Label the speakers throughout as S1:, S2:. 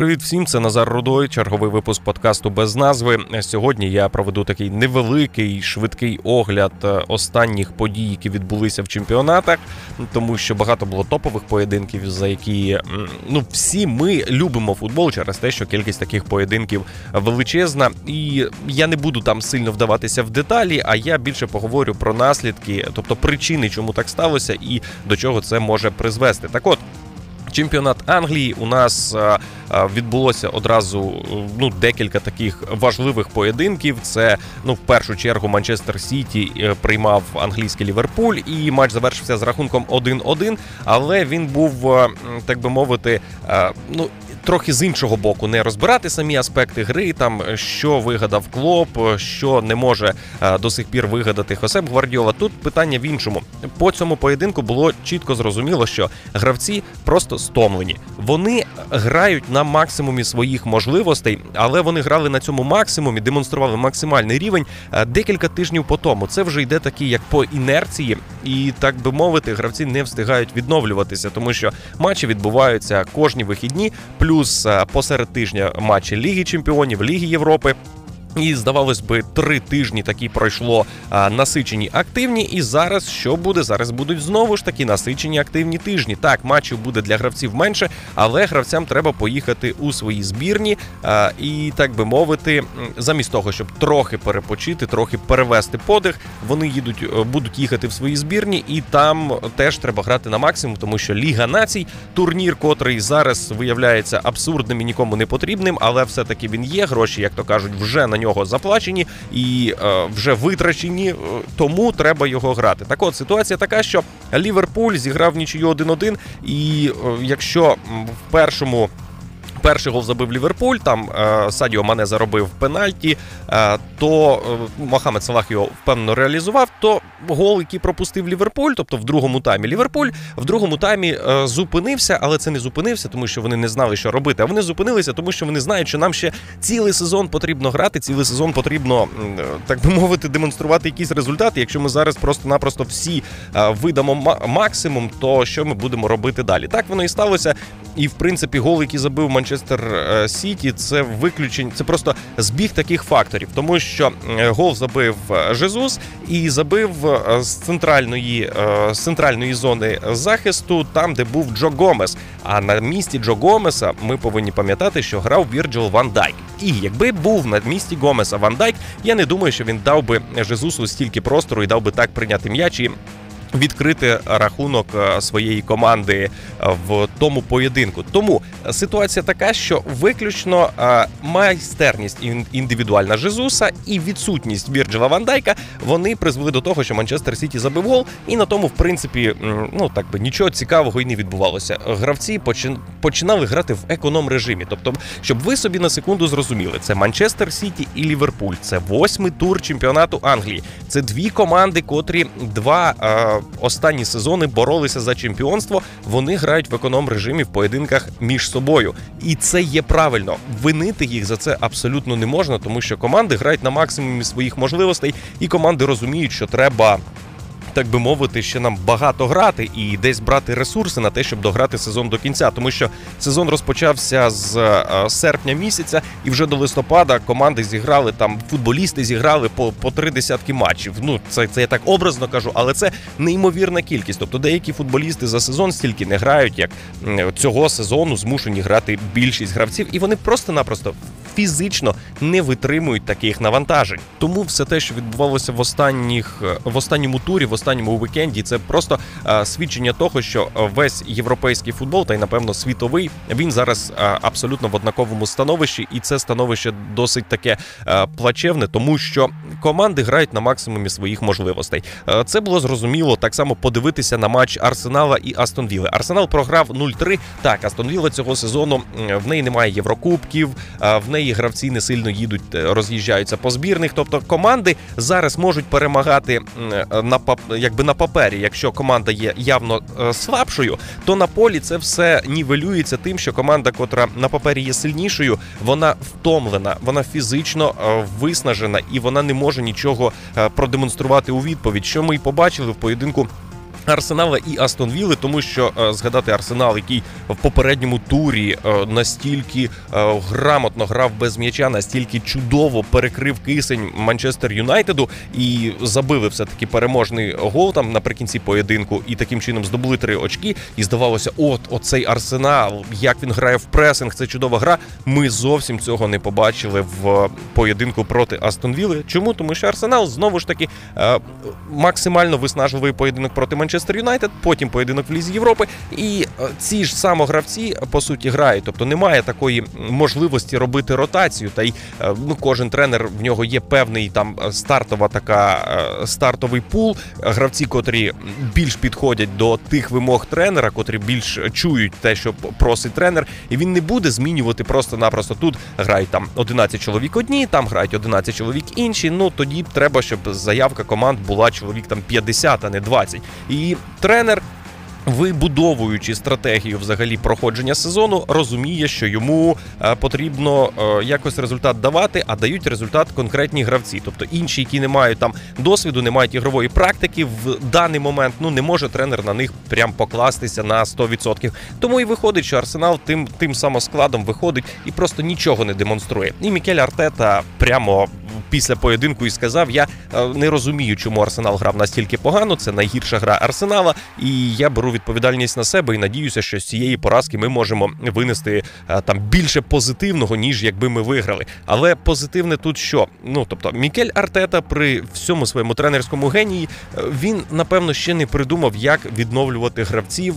S1: Привіт всім, це Назар Рудой, черговий випуск подкасту без назви. Сьогодні я проведу такий невеликий швидкий огляд е, останніх подій, які відбулися в чемпіонатах, тому що багато було топових поєдинків, за які ну всі ми любимо футбол через те, що кількість таких поєдинків величезна. І я не буду там сильно вдаватися в деталі, а я більше поговорю про наслідки, тобто причини, чому так сталося, і до чого це може призвести. Так от. Чемпіонат Англії у нас е, е, відбулося одразу ну декілька таких важливих поєдинків. Це ну в першу чергу Манчестер Сіті е, приймав англійський Ліверпуль, і матч завершився з рахунком 1-1, Але він був так би мовити, ну трохи з іншого боку не розбирати самі аспекти гри, там що вигадав клоп, що не може е, до сих пір вигадати Хосеп Гвардіола. Тут питання в іншому. По цьому поєдинку було чітко зрозуміло, що гравці просто стомлені. Вони грають на максимумі своїх можливостей, але вони грали на цьому максимумі, демонстрували максимальний рівень е, декілька тижнів по тому. Це вже йде такий, як по інерції, і так би мовити, гравці не встигають відновлюватися, тому що матчі відбуваються кожні вихідні плюс е, посеред тижня матчі Ліги Чемпіонів, Ліги Європи. І здавалось би, три тижні такі пройшло а, насичені активні. І зараз що буде? Зараз будуть знову ж такі насичені активні тижні. Так, матчів буде для гравців менше, але гравцям треба поїхати у свої збірні а, і так би мовити, замість того, щоб трохи перепочити, трохи перевести подих, вони їдуть, е, будуть їхати в свої збірні, і там теж треба грати на максимум, тому що Ліга націй, турнір, котрий зараз виявляється абсурдним і нікому не потрібним, але все таки він є. Гроші, як то кажуть, вже на нього заплачені і е, вже витрачені, е, тому треба його грати. Так от ситуація така, що Ліверпуль зіграв нічию 1-1, і е, якщо в першому Перший гол забив Ліверпуль. Там е, Садіо Мане заробив пенальті, е, то е, Мохамед Салах його впевнено реалізував. То гол, який пропустив Ліверпуль, тобто в другому таймі Ліверпуль, в другому таймі зупинився, але це не зупинився, тому що вони не знали, що робити. А вони зупинилися, тому що вони знають, що нам ще цілий сезон потрібно грати. Цілий сезон потрібно, так би мовити, демонструвати якісь результати. Якщо ми зараз просто-напросто всі видамо максимум, то що ми будемо робити далі? Так воно і сталося. І в принципі, гол, який забив Манчестер е, Сіті, це виключень, це просто збіг таких факторів, тому що е, гол забив е, Жезус і забив з центральної з центральної зони захисту, там де був Джо Гомес. А на місці Джо Гомеса ми повинні пам'ятати, що грав Вірджил Ван Дайк. І якби був на місці Гомеса Ван Дайк, я не думаю, що він дав би Жезусу стільки простору і дав би так прийняти м'яч і Відкрити рахунок е, своєї команди е, в тому поєдинку. Тому ситуація така, що виключно е, майстерність індивідуальна Жезуса і відсутність Вірджила Вандайка вони призвели до того, що Манчестер Сіті забив гол, і на тому, в принципі, ну так би нічого цікавого і не відбувалося. Гравці починали грати в економ режимі. Тобто, щоб ви собі на секунду зрозуміли, це Манчестер Сіті і Ліверпуль. Це восьмий тур чемпіонату Англії. Це дві команди, котрі два останні сезони боролися за чемпіонство, вони грають в економ режимі в поєдинках між собою, і це є правильно. Винити їх за це абсолютно не можна, тому що команди грають на максимумі своїх можливостей, і команди розуміють, що треба так би мовити, ще нам багато грати і десь брати ресурси на те, щоб дограти сезон до кінця. Тому що сезон розпочався з е, серпня місяця, і вже до листопада команди зіграли там, футболісти зіграли по по три десятки матчів. Ну це це я так образно кажу, але це неймовірна кількість. Тобто деякі футболісти за сезон стільки не грають, як цього сезону змушені грати більшість гравців, і вони просто-напросто фізично не витримують таких навантажень. Тому все те, що відбувалося в останніх в останньому турі, в останньому вікенді, це просто свідчення того, що весь європейський футбол, та й напевно світовий, він зараз абсолютно в однаковому становищі, і це становище досить таке плачевне, тому що команди грають на максимумі своїх можливостей. Це було зрозуміло так само подивитися на матч Арсенала і Астон Вілли. Арсенал програв 0-3. Так, Астон Вілла цього сезону в неї немає Єврокубків, в неї гравці не сильно їдуть, е, роз'їжджаються по збірних. Тобто команди зараз можуть перемагати е, на якби на папері. Якщо команда є явно е, слабшою, то на полі це все нівелюється тим, що команда, котра на папері є сильнішою, вона втомлена, вона фізично виснажена і вона не може нічого продемонструвати у відповідь. Що ми й побачили в поєдинку. Арсенала і Астон Вілли, тому що е, згадати Арсенал, який в попередньому турі е, настільки е, грамотно грав без м'яча, настільки чудово перекрив кисень Манчестер Юнайтеду і забили все таки переможний гол там наприкінці поєдинку, і таким чином здобули три очки. І здавалося, от оцей арсенал, як він грає в пресинг, це чудова гра. Ми зовсім цього не побачили в поєдинку проти Астон Вілли. Чому? Тому що Арсенал знову ж таки максимально виснажливий поєдинок проти Манчестер Юнайтед, потім поєдинок в Лізі Європи. І е, ці ж самогравці по суті грають. Тобто немає такої можливості робити ротацію. Та й е, ну кожен тренер в нього є певний там стартова така е, стартовий пул. Гравці, котрі більш підходять до тих вимог тренера, котрі більш чують те, що просить тренер, і він не буде змінювати просто-напросто тут грають там 11 чоловік одні, там грають 11 чоловік інші. Ну тоді треба, щоб заявка команд була чоловік там 50, а не 20. І тренер. Вибудовуючи стратегію взагалі проходження сезону, розуміє, що йому е, потрібно е, якось результат давати, а дають результат конкретні гравці. Тобто інші, які не мають там досвіду, не мають ігрової практики, в даний момент ну не може тренер на них прям покластися на 100%. Тому і виходить, що арсенал тим тим самоскладом виходить і просто нічого не демонструє. І Мікель Артета прямо після поєдинку і сказав: Я е, не розумію, чому Арсенал грав настільки погано. Це найгірша гра Арсенала, і я беру відповідальність на себе і надіюся, що з цієї поразки ми можемо винести е, там більше позитивного, ніж якби ми виграли. Але позитивне тут що? Ну тобто, Мікель Артета при всьому своєму тренерському генії е, він напевно ще не придумав, як відновлювати гравців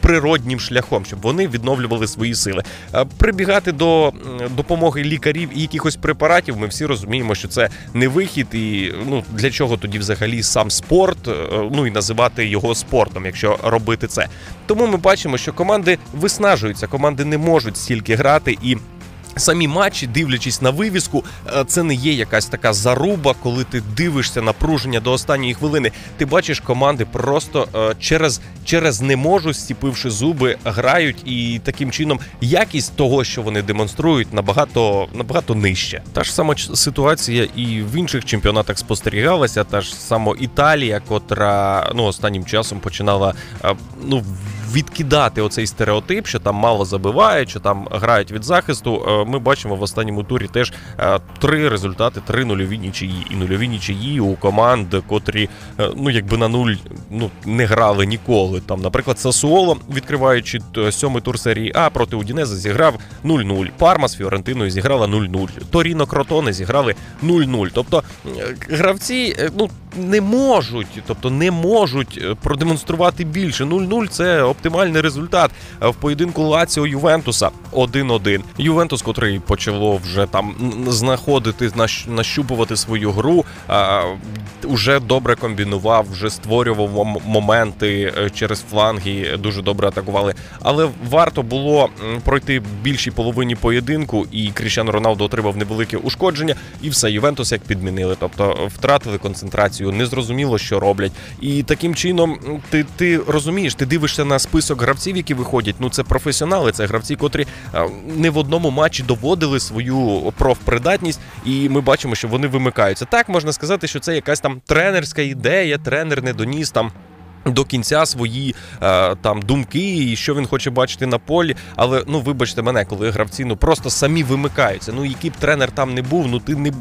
S1: природнім шляхом, щоб вони відновлювали свої сили. Прибігати до допомоги лікарів і якихось препаратів. Ми всі розуміємо, що це не вихід, і ну для чого тоді взагалі сам спорт, е, ну і називати його спортом, якщо робити це. Тому ми бачимо, що команди виснажуються, команди не можуть стільки грати і. Самі матчі, дивлячись на вивіску, е, це не є якась така заруба, коли ти дивишся напруження до останньої хвилини. Ти бачиш команди просто е, через через не можу, стіпивши зуби, грають, і таким чином якість того, що вони демонструють, набагато набагато нижче. Та ж сама ситуація і в інших чемпіонатах спостерігалася. Та ж само Італія, котра ну останнім часом починала е, ну відкидати оцей стереотип, що там мало забивають, що там грають від захисту. Е, ми бачимо в останньому турі теж е, три результати: три нульові нічиї і нульові нічиї у команд, котрі е, ну якби на нуль ну не грали ніколи. Там, наприклад, Сасуоло, відкриваючи сьомий тур серії А проти Удінеза, зіграв 0-0. Парма з Фіорентиною зіграла 0-0. Торіно Кротони зіграли 0-0. Тобто гравці ну не можуть, тобто не можуть продемонструвати більше. 0-0 – це оптимальний результат в поєдинку Лаціо Ювентуса 1-1. Ювентус, котрий почало вже там знаходити, нащупувати свою гру, вже добре комбінував, вже створював моменти е, через фланги, дуже добре атакували. Але варто було пройти більшій половині поєдинку, і Кріщано Роналдо отримав невелике ушкодження, і все Ювентус як підмінили. Тобто втратили концентрацію, не зрозуміло, що роблять. І таким чином ти, ти розумієш, ти дивишся на список гравців, які виходять. Ну це професіонали, це гравці, котрі не в одному матчі доводили свою профпридатність, і ми бачимо, що вони вимикаються. Так можна сказати, що це якась там тренерська ідея, тренер не доніс там. До кінця свої е, там думки, і що він хоче бачити на полі. Але ну вибачте мене, коли гравці ну просто самі вимикаються. Ну який б тренер там не був, ну ти не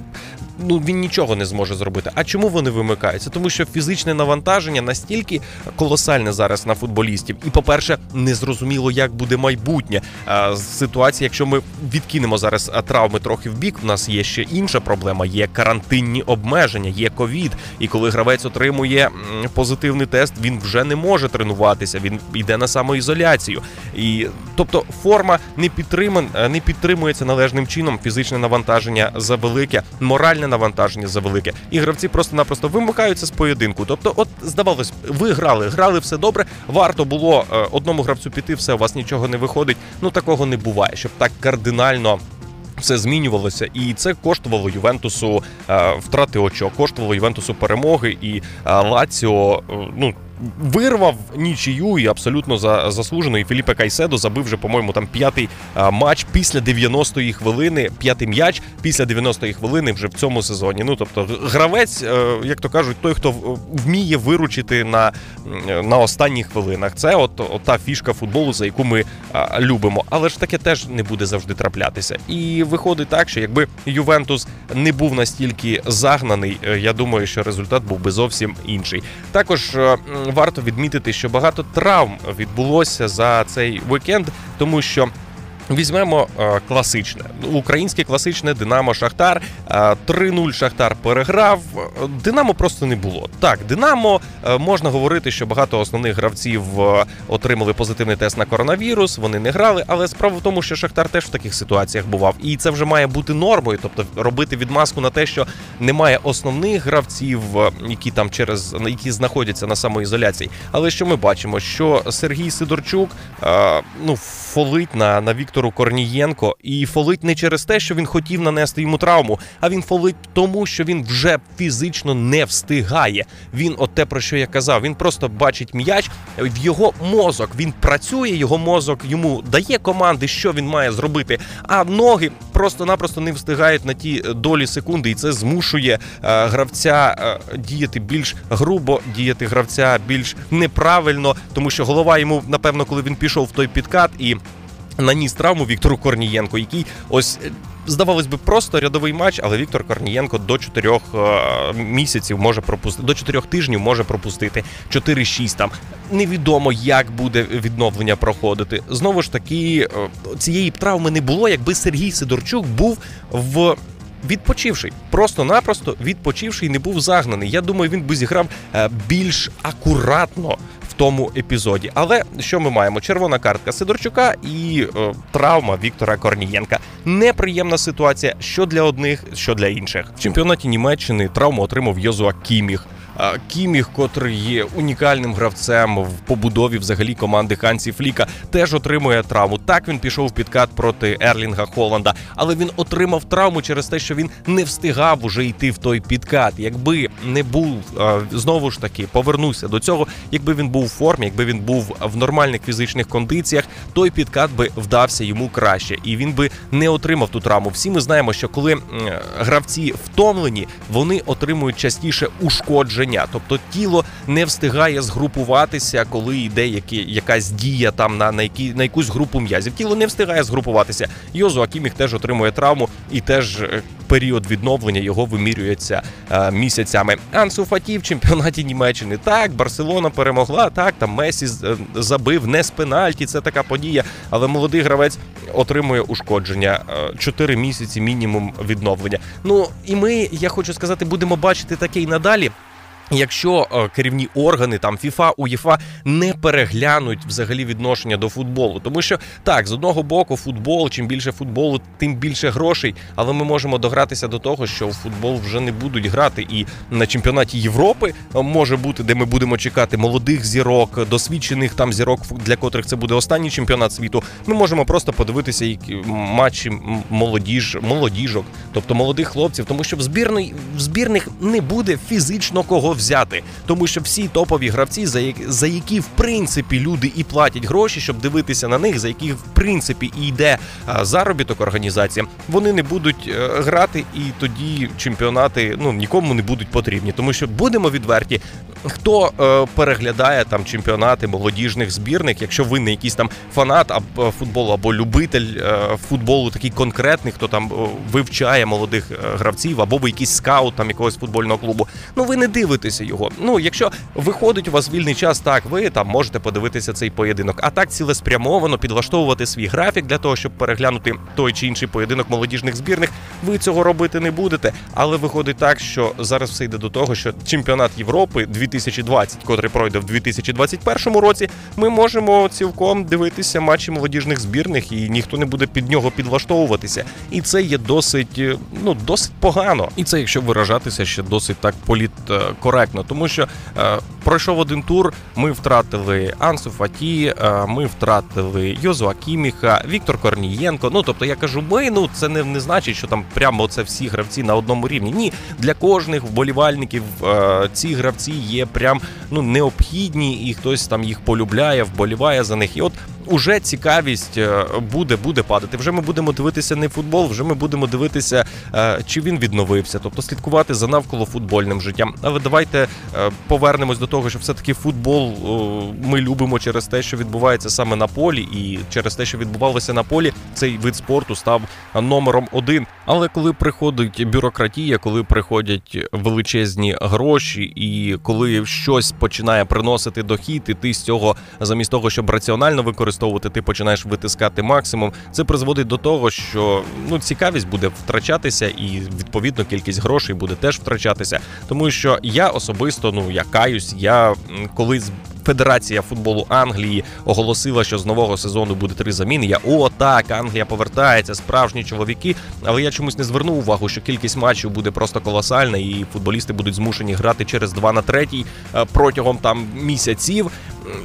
S1: ну він нічого не зможе зробити. А чому вони вимикаються? Тому що фізичне навантаження настільки колосальне зараз на футболістів, і, по-перше, незрозуміло, як буде майбутнє ситуація. Якщо ми відкинемо зараз травми трохи в бік, в нас є ще інша проблема: є карантинні обмеження, є ковід. І коли гравець отримує позитивний тест, він вже не може тренуватися. Він йде на самоізоляцію. І тобто форма не підтриман, не підтримується належним чином. Фізичне навантаження за велике, моральне моральне навантаження завелике, і гравці просто-напросто вимикаються з поєдинку. Тобто, от здавалось, ви грали, грали все добре. Варто було е, одному гравцю піти, все у вас нічого не виходить. Ну такого не буває, щоб так кардинально. Все змінювалося, і це коштувало Ювентусу е, втрати очок, коштувало Ювентусу перемоги. І е, Лаціо, е, ну вирвав нічию і абсолютно за заслужено. І Філіпе Кайседо забив вже, по-моєму, там п'ятий матч після 90-ї хвилини, п'ятий м'яч після 90-ї хвилини вже в цьому сезоні. Ну тобто, гравець, е, як то кажуть, той, хто вміє виручити на на останніх хвилинах. Це от, от та фішка футболу, за яку ми любимо. Але ж таке теж не буде завжди траплятися. І виходить так, що якби Ювентус не був настільки загнаний, е, я думаю, що результат був би зовсім інший. Також е, варто відмітити, що багато травм відбулося за цей вікенд, тому що. Візьмемо е, класичне українське класичне Динамо Шахтар. Е, 3-0 Шахтар переграв. Динамо просто не було. Так, Динамо е, можна говорити, що багато основних гравців е, отримали позитивний тест на коронавірус. Вони не грали, але справа в тому, що Шахтар теж в таких ситуаціях бував, і це вже має бути нормою, тобто робити відмазку на те, що немає основних гравців, е, які там через які знаходяться на самоізоляції. Але що ми бачимо, що Сергій Сидорчук е, ну фолить на, на Віктору Віктору Корнієнко і фолить не через те, що він хотів нанести йому травму, а він фолить тому, що він вже фізично не встигає. Він, от те, про що я казав, він просто бачить м'яч в його мозок. Він працює, його мозок йому дає команди, що він має зробити. А ноги просто-напросто не встигають на ті долі секунди, і це змушує е, гравця е, діяти більш грубо, діяти гравця більш неправильно, тому що голова йому, напевно, коли він пішов в той підкат і наніс травму Віктору Корнієнко, який ось. Е, здавалось би, просто рядовий матч, але Віктор Корнієнко до 4 е, місяців може пропустити, до 4 тижнів може пропустити 4-6 там. Невідомо, як буде відновлення проходити. Знову ж таки, е, цієї травми не було, якби Сергій Сидорчук був в. Відпочивший, просто-напросто відпочивший, не був загнаний. Я думаю, він би зіграв більш акуратно тому епізоді. Але що ми маємо? Червона картка Сидорчука і е, травма Віктора Корнієнка. Неприємна ситуація, що для одних, що для інших. В чемпіонаті Німеччини травму отримав Йозуа Кіміх. Кіміх, котрий є унікальним гравцем в побудові взагалі команди Хансі Фліка, теж отримує травму. Так він пішов в підкат проти Ерлінга Холланда, але він отримав травму через те, що він не встигав уже йти в той підкат. Якби не був знову ж таки, повернуся до цього. Якби він був у формі, якби він був в нормальних фізичних кондиціях, той підкат би вдався йому краще, і він би не отримав ту травму. Всі ми знаємо, що коли гравці втомлені, вони отримують частіше ушкодження напруження, тобто тіло не встигає згрупуватися, коли йде які, якась дія там на на, які, на якусь групу м'язів. Тіло не встигає згрупуватися. Йозу Акіміх теж отримує травму і теж. Е, період відновлення його вимірюється е, місяцями. Ансу Фаті в чемпіонаті Німеччини так, Барселона перемогла. Так, там Месі е, забив не з пенальті. Це така подія. Але молодий гравець отримує ушкодження. Чотири місяці мінімум відновлення. Ну і ми, я хочу сказати, будемо бачити таке і надалі. Якщо е, керівні органи там ФІФА, УЄФА не переглянуть взагалі відношення до футболу, тому що так з одного боку, футбол, чим більше футболу, тим більше грошей. Але ми можемо догратися до того, що в футбол вже не будуть грати, і на чемпіонаті Європи е, може бути, де ми будемо чекати молодих зірок, досвідчених там зірок, для котрих це буде останній чемпіонат світу. Ми можемо просто подивитися які матчі молодіж, молодіжок, тобто молодих хлопців, тому що в збірної в збірних не буде фізично кого взяти, тому що всі топові гравці, за які, за які в принципі люди і платять гроші, щоб дивитися на них, за яких в принципі і йде заробіток організації, вони не будуть е, грати, і тоді чемпіонати ну нікому не будуть потрібні, тому що будемо відверті. Хто е, переглядає там чемпіонати молодіжних збірних, якщо ви не якийсь там фанат або футболу або любитель е, футболу, такий конкретний, хто там вивчає молодих е, гравців, або ви якийсь скаут там якогось футбольного клубу, ну ви не дивитесь дивитися його. Ну, якщо виходить у вас вільний час, так ви там можете подивитися цей поєдинок. А так цілеспрямовано підлаштовувати свій графік для того, щоб переглянути той чи інший поєдинок молодіжних збірних. Ви цього робити не будете. Але виходить так, що зараз все йде до того, що чемпіонат Європи 2020, котрий пройде в 2021 році, ми можемо цілком дивитися матчі молодіжних збірних, і ніхто не буде під нього підлаштовуватися. І це є досить, ну досить погано. І це, якщо виражатися ще досить так політ коректно, тому що е, пройшов один тур. Ми втратили Ансу Фаті, е, ми втратили Йозуа Кіміха, Віктор Корнієнко. Ну тобто я кажу, ми ну це не, не значить, що там прямо це всі гравці на одному рівні. Ні, для кожних вболівальників е, ці гравці є прям ну необхідні, і хтось там їх полюбляє, вболіває за них. І от уже цікавість е, буде буде падати. Вже ми будемо дивитися не футбол, вже ми будемо дивитися, е, чи він відновився, тобто слідкувати за навколо футбольним життям. Але давайте е, повернемось до того, що все-таки футбол ми любимо через те, що відбувається саме на полі, і через те, що відбувалося на полі, цей вид спорту став номером один. Але коли приходить бюрократія, коли приходять величезні гроші, і коли щось починає приносити дохід, і ти з цього замість того, щоб раціонально використовувати, ти починаєш витискати максимум. Це призводить до того, що ну цікавість буде втрачатися, і відповідно кількість грошей буде теж втрачатися. Тому що я особисто ну я каюсь, я колись Федерація футболу Англії оголосила, що з нового сезону буде три заміни. Я о, так, Англія повертається, справжні чоловіки. Але я чомусь не звернув увагу, що кількість матчів буде просто колосальна, і футболісти будуть змушені грати через 2 на 3 е, протягом там місяців.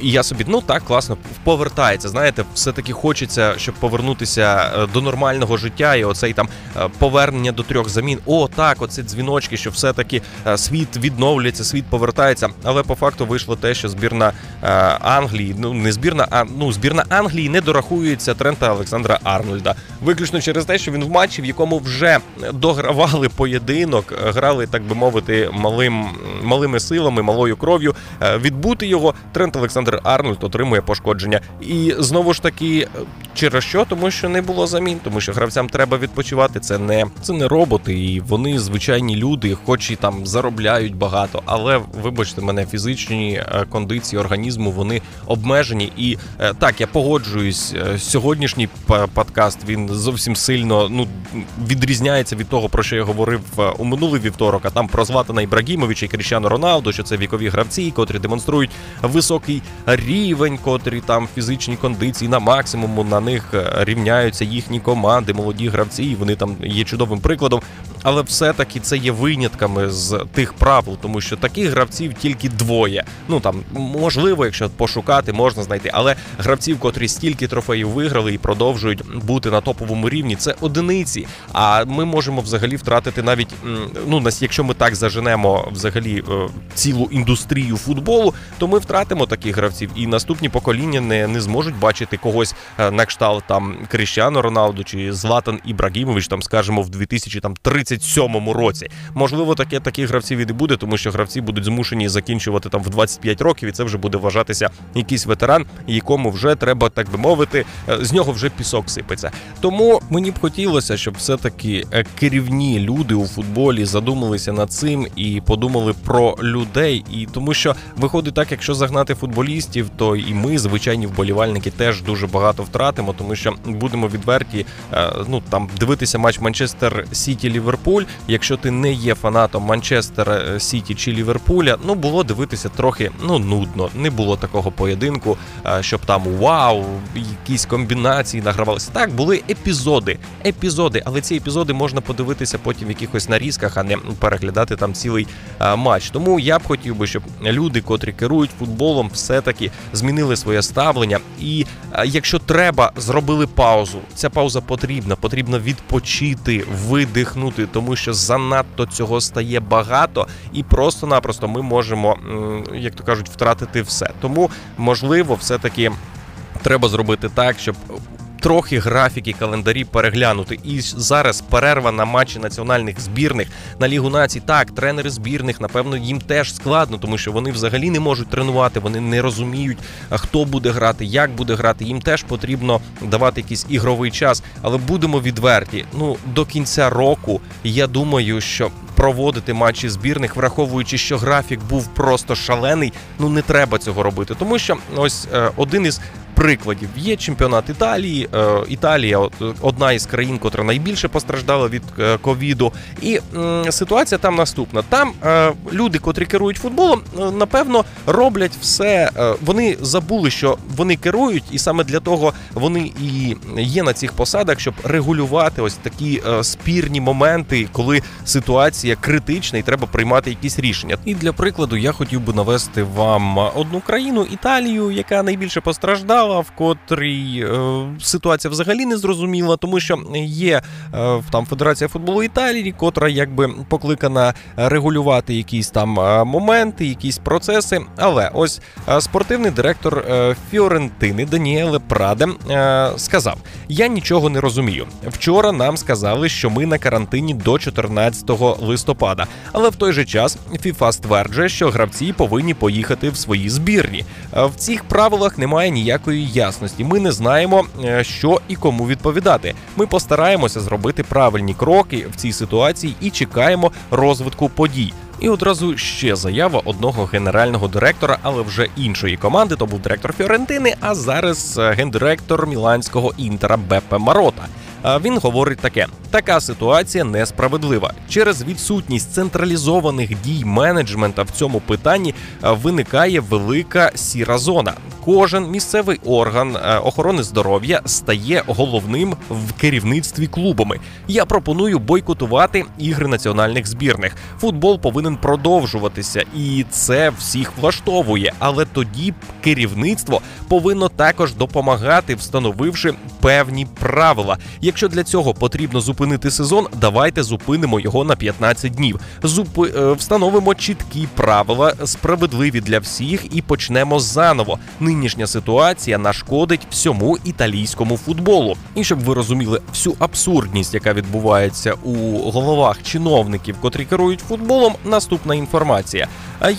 S1: І я собі, ну так, класно, повертається. Знаєте, все-таки хочеться, щоб повернутися е, до нормального життя, і оцей там е, повернення до трьох замін. О, так, оці дзвіночки, що все-таки світ відновлюється, світ повертається. Але по факту вийшло те, що збірна Е, Англії, ну не збірна, а ну збірна Англії не дорахується Трента Олександра Арнольда. Виключно через те, що він в матчі, в якому вже догравали поєдинок, грали, так би мовити, малим малими силами, малою кров'ю. Е, відбути його Трент Олександр Арнольд отримує пошкодження. І знову ж таки, через що? Тому що не було замін, тому що гравцям треба відпочивати. Це не це не роботи, і вони звичайні люди, хоч і там заробляють багато, але вибачте мене, фізичні е, кондиції організму вони обмежені. І е, так я погоджуюсь. Е, сьогоднішній подкаст він зовсім сильно ну відрізняється від того, про що я говорив у минулий вівторок. А там про Златана Ібрагімовича і Кріщану Роналду, що це вікові гравці, котрі демонструють високий рівень, котрі там фізичні кондиції на максимуму. На них рівняються їхні команди, молоді гравці. і Вони там є чудовим прикладом. Але все-таки це є винятками з тих правил, тому що таких гравців тільки двоє. Ну там можливо, якщо пошукати, можна знайти. Але гравців, котрі стільки трофеїв виграли і продовжують бути на топовому рівні, це одиниці. А ми можемо взагалі втратити навіть ну якщо ми так заженемо взагалі е, цілу індустрію футболу, то ми втратимо таких гравців, і наступні покоління не не зможуть бачити когось е, на кшталт там Кріщано Роналду чи Златан Ібрагімович, там скажімо, в 2037 році. Можливо, таке таких гравців і буде, тому що гравці будуть змушені закінчувати там в 25 років, і це вже буде вважатися якийсь ветеран, якому вже треба, так би мовити, е, з нього вже пісок сипеться. Тому мені б хотілося, щоб все-таки е, керівні люди у футболі задумалися над цим і подумали про людей. І тому, що виходить так, якщо загнати футболістів, то і ми, звичайні вболівальники, теж дуже багато втратимо, тому що будемо відверті. Е, ну там дивитися матч Манчестер Сіті Ліверпуль. Якщо ти не є фанатом Манчестер Сіті чи Ліверпуля, ну було дивитися трохи ну нудно. Не було такого поєдинку, е, щоб там вау, якісь комбінації награвалися. Так, були епізоди, епізоди, але ці епізоди можна подивитися потім в якихось нарізках, а не переглядати там цілий е, матч. Тому я б хотів би, щоб люди, котрі керують футболом, все-таки змінили своє ставлення. І е, якщо треба, зробили паузу. Ця пауза потрібна, потрібно відпочити, видихнути, тому що занадто цього стає багато, і просто-напросто ми можемо, як то кажуть, втратити все. Тому можливо, все-таки треба зробити так, щоб. Трохи графіки, календарі переглянути. І зараз перерва на матчі національних збірних на Лігу націй. Так, тренери збірних, напевно, їм теж складно, тому що вони взагалі не можуть тренувати, вони не розуміють, хто буде грати, як буде грати. Їм теж потрібно давати якийсь ігровий час. Але будемо відверті. Ну до кінця року я думаю, що проводити матчі збірних, враховуючи, що графік був просто шалений. Ну не треба цього робити, тому що ось е, один із прикладів. Є чемпіонат Італії. Італія одна із країн, котра найбільше постраждала від ковіду. І ситуація там наступна: там люди, котрі керують футболом, напевно роблять все. Вони забули, що вони керують, і саме для того вони і є на цих посадах, щоб регулювати ось такі спірні моменти, коли ситуація критична і треба приймати якісь рішення. І для прикладу я хотів би навести вам одну країну Італію, яка найбільше постраждала, в котрій е, ситуація взагалі не зрозуміла, тому що є е, там Федерація футболу Італії, котра якби покликана регулювати якісь там е, моменти, якісь процеси. Але ось е, спортивний директор е, Фіорентини Даніеле Праде сказав: Я нічого не розумію. Вчора нам сказали, що ми на карантині до 14 листопада, але в той же час ФІФА стверджує, що гравці повинні поїхати в свої збірні. В цих правилах немає ніякої ясності. Ми не знаємо, е, що і кому відповідати. Ми постараємося зробити правильні кроки в цій ситуації і чекаємо розвитку подій. І одразу ще заява одного генерального директора, але вже іншої команди. То був директор Фіорентини, а зараз е, гендиректор Міланського інтера Бепе Марота. Він говорить таке: така ситуація несправедлива. Через відсутність централізованих дій менеджмента в цьому питанні виникає велика сіра зона. Кожен місцевий орган охорони здоров'я стає головним в керівництві клубами. Я пропоную бойкотувати ігри національних збірних. Футбол повинен продовжуватися, і це всіх влаштовує. Але тоді керівництво повинно також допомагати, встановивши певні правила. Якщо для цього потрібно зупинити сезон, давайте зупинимо його на 15 днів. Зупи... Е, встановимо чіткі правила, справедливі для всіх, і почнемо заново. Нинішня ситуація нашкодить всьому італійському футболу. І щоб ви розуміли всю абсурдність, яка відбувається у головах чиновників, котрі керують футболом. Наступна інформація: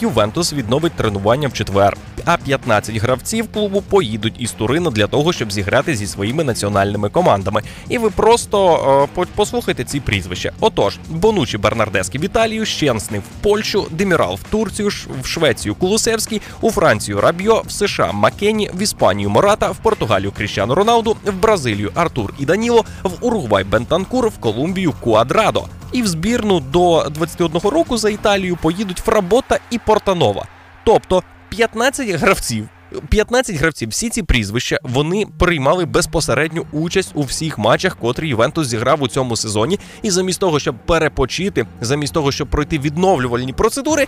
S1: Ювентус відновить тренування в четвер. А 15 гравців клубу поїдуть із Турина для того, щоб зіграти зі своїми національними командами. І ви просто е, послухайте ці прізвища. Отож, Бонучі Бернардески в Італію, Щенсни в Польщу, Демірал в Турцію, в Швецію Кулусевський, у Францію Рабьо, в США Макені, в Іспанію Мората, в Португалію Кріщану Роналду, в Бразилію Артур і Даніло, в Уругвай Бентанкур, в Колумбію Куадрадо. І в збірну до 21 року за Італію поїдуть Фработа і Портанова. Тобто 15 гравців 15 гравців, всі ці прізвища вони приймали безпосередню участь у всіх матчах, котрі Ювентус зіграв у цьому сезоні. І замість того, щоб перепочити, замість того, щоб пройти відновлювальні процедури,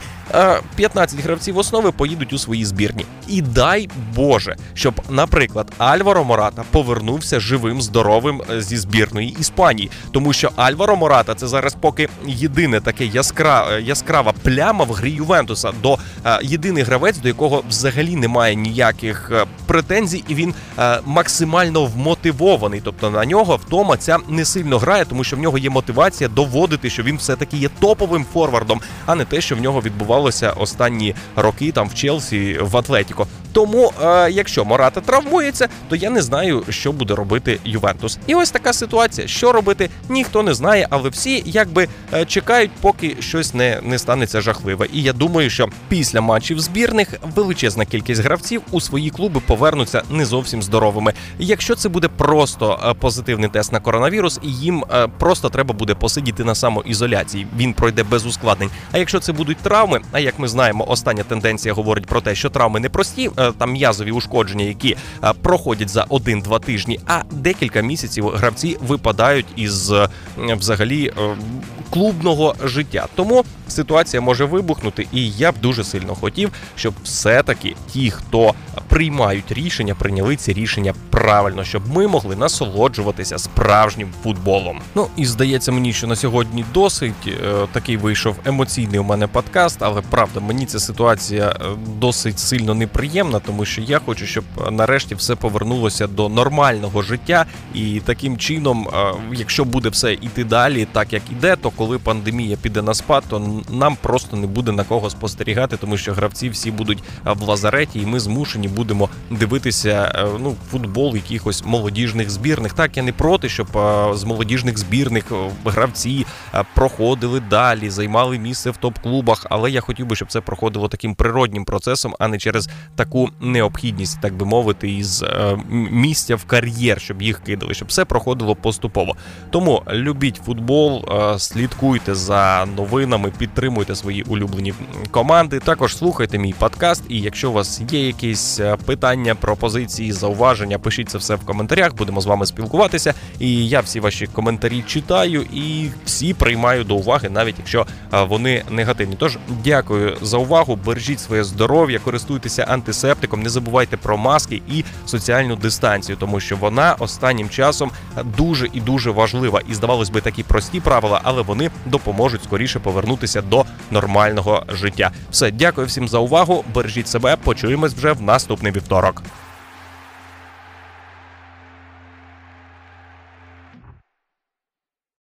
S1: 15 гравців основи поїдуть у свої збірні. І дай Боже, щоб, наприклад, Альваро Мората повернувся живим, здоровим е, зі збірної Іспанії, тому що Альваро Мората це зараз поки єдине таке яскра, е, яскрава пляма в грі Ювентуса до е, єдиний гравець, до якого взагалі немає ні ніяких е, претензій, і він е, максимально вмотивований. Тобто на нього втома ця не сильно грає, тому що в нього є мотивація доводити, що він все таки є топовим форвардом, а не те, що в нього відбувалося останні роки там в Челсі в Атлетіко. Тому, е, якщо Мората травмується, то я не знаю, що буде робити Ювентус. І ось така ситуація. Що робити, ніхто не знає, але всі якби е, чекають, поки щось не не станеться жахливе. І я думаю, що після матчів збірних величезна кількість гравців у свої клуби повернуться не зовсім здоровими. Якщо це буде просто е, позитивний тест на коронавірус, їм е, просто треба буде посидіти на самоізоляції. Він пройде без ускладнень. А якщо це будуть травми, а як ми знаємо, остання тенденція говорить про те, що травми не прості. Там м'язові ушкодження, які е, проходять за один-два тижні, а декілька місяців гравці випадають із е, взагалі клубного життя. Тому ситуація може вибухнути, і я б дуже сильно хотів, щоб все-таки ті, хто приймають рішення, прийняли ці рішення правильно, щоб ми могли насолоджуватися справжнім футболом. Ну і здається мені, що на сьогодні досить е, такий вийшов емоційний у мене подкаст, але правда, мені ця ситуація е, досить сильно неприємна, тому що я хочу, щоб нарешті все повернулося до нормального життя, і таким чином, е, якщо буде все іти далі, так як іде, то коли пандемія піде на спад, то нам просто не буде на кого спостерігати, тому що гравці всі будуть в лазареті, і ми змушені будемо дивитися е, ну футбол якихось молодіжних збірних. Так я не проти, щоб е, з молодіжних збірних е, гравці проходили далі, займали місце в топ-клубах. Але я хотів би, щоб це проходило таким природнім процесом, а не через таку необхідність, так би мовити, із е, місця в кар'єр, щоб їх кидали, щоб все проходило поступово. Тому любіть футбол, е, слідкуйте за новинами, підтримуйте свої улюблені команди. Також слухайте мій подкаст. І якщо у вас є якісь е, питання, пропозиції, зауваження, пишіть це все в коментарях. Будемо з вами спілкуватися. І я всі ваші коментарі читаю і всі приймаю до уваги, навіть якщо вони негативні. Тож дякую за увагу. Бережіть своє здоров'я, користуйтеся антисептиком, не забувайте про маски і соціальну дистанцію, тому що вона останнім часом дуже і дуже важлива. І здавалось би, такі прості правила, але вони допоможуть скоріше повернутися до нормального життя. Все, дякую всім за увагу. Бережіть себе. Почуємось вже в наступний вівторок.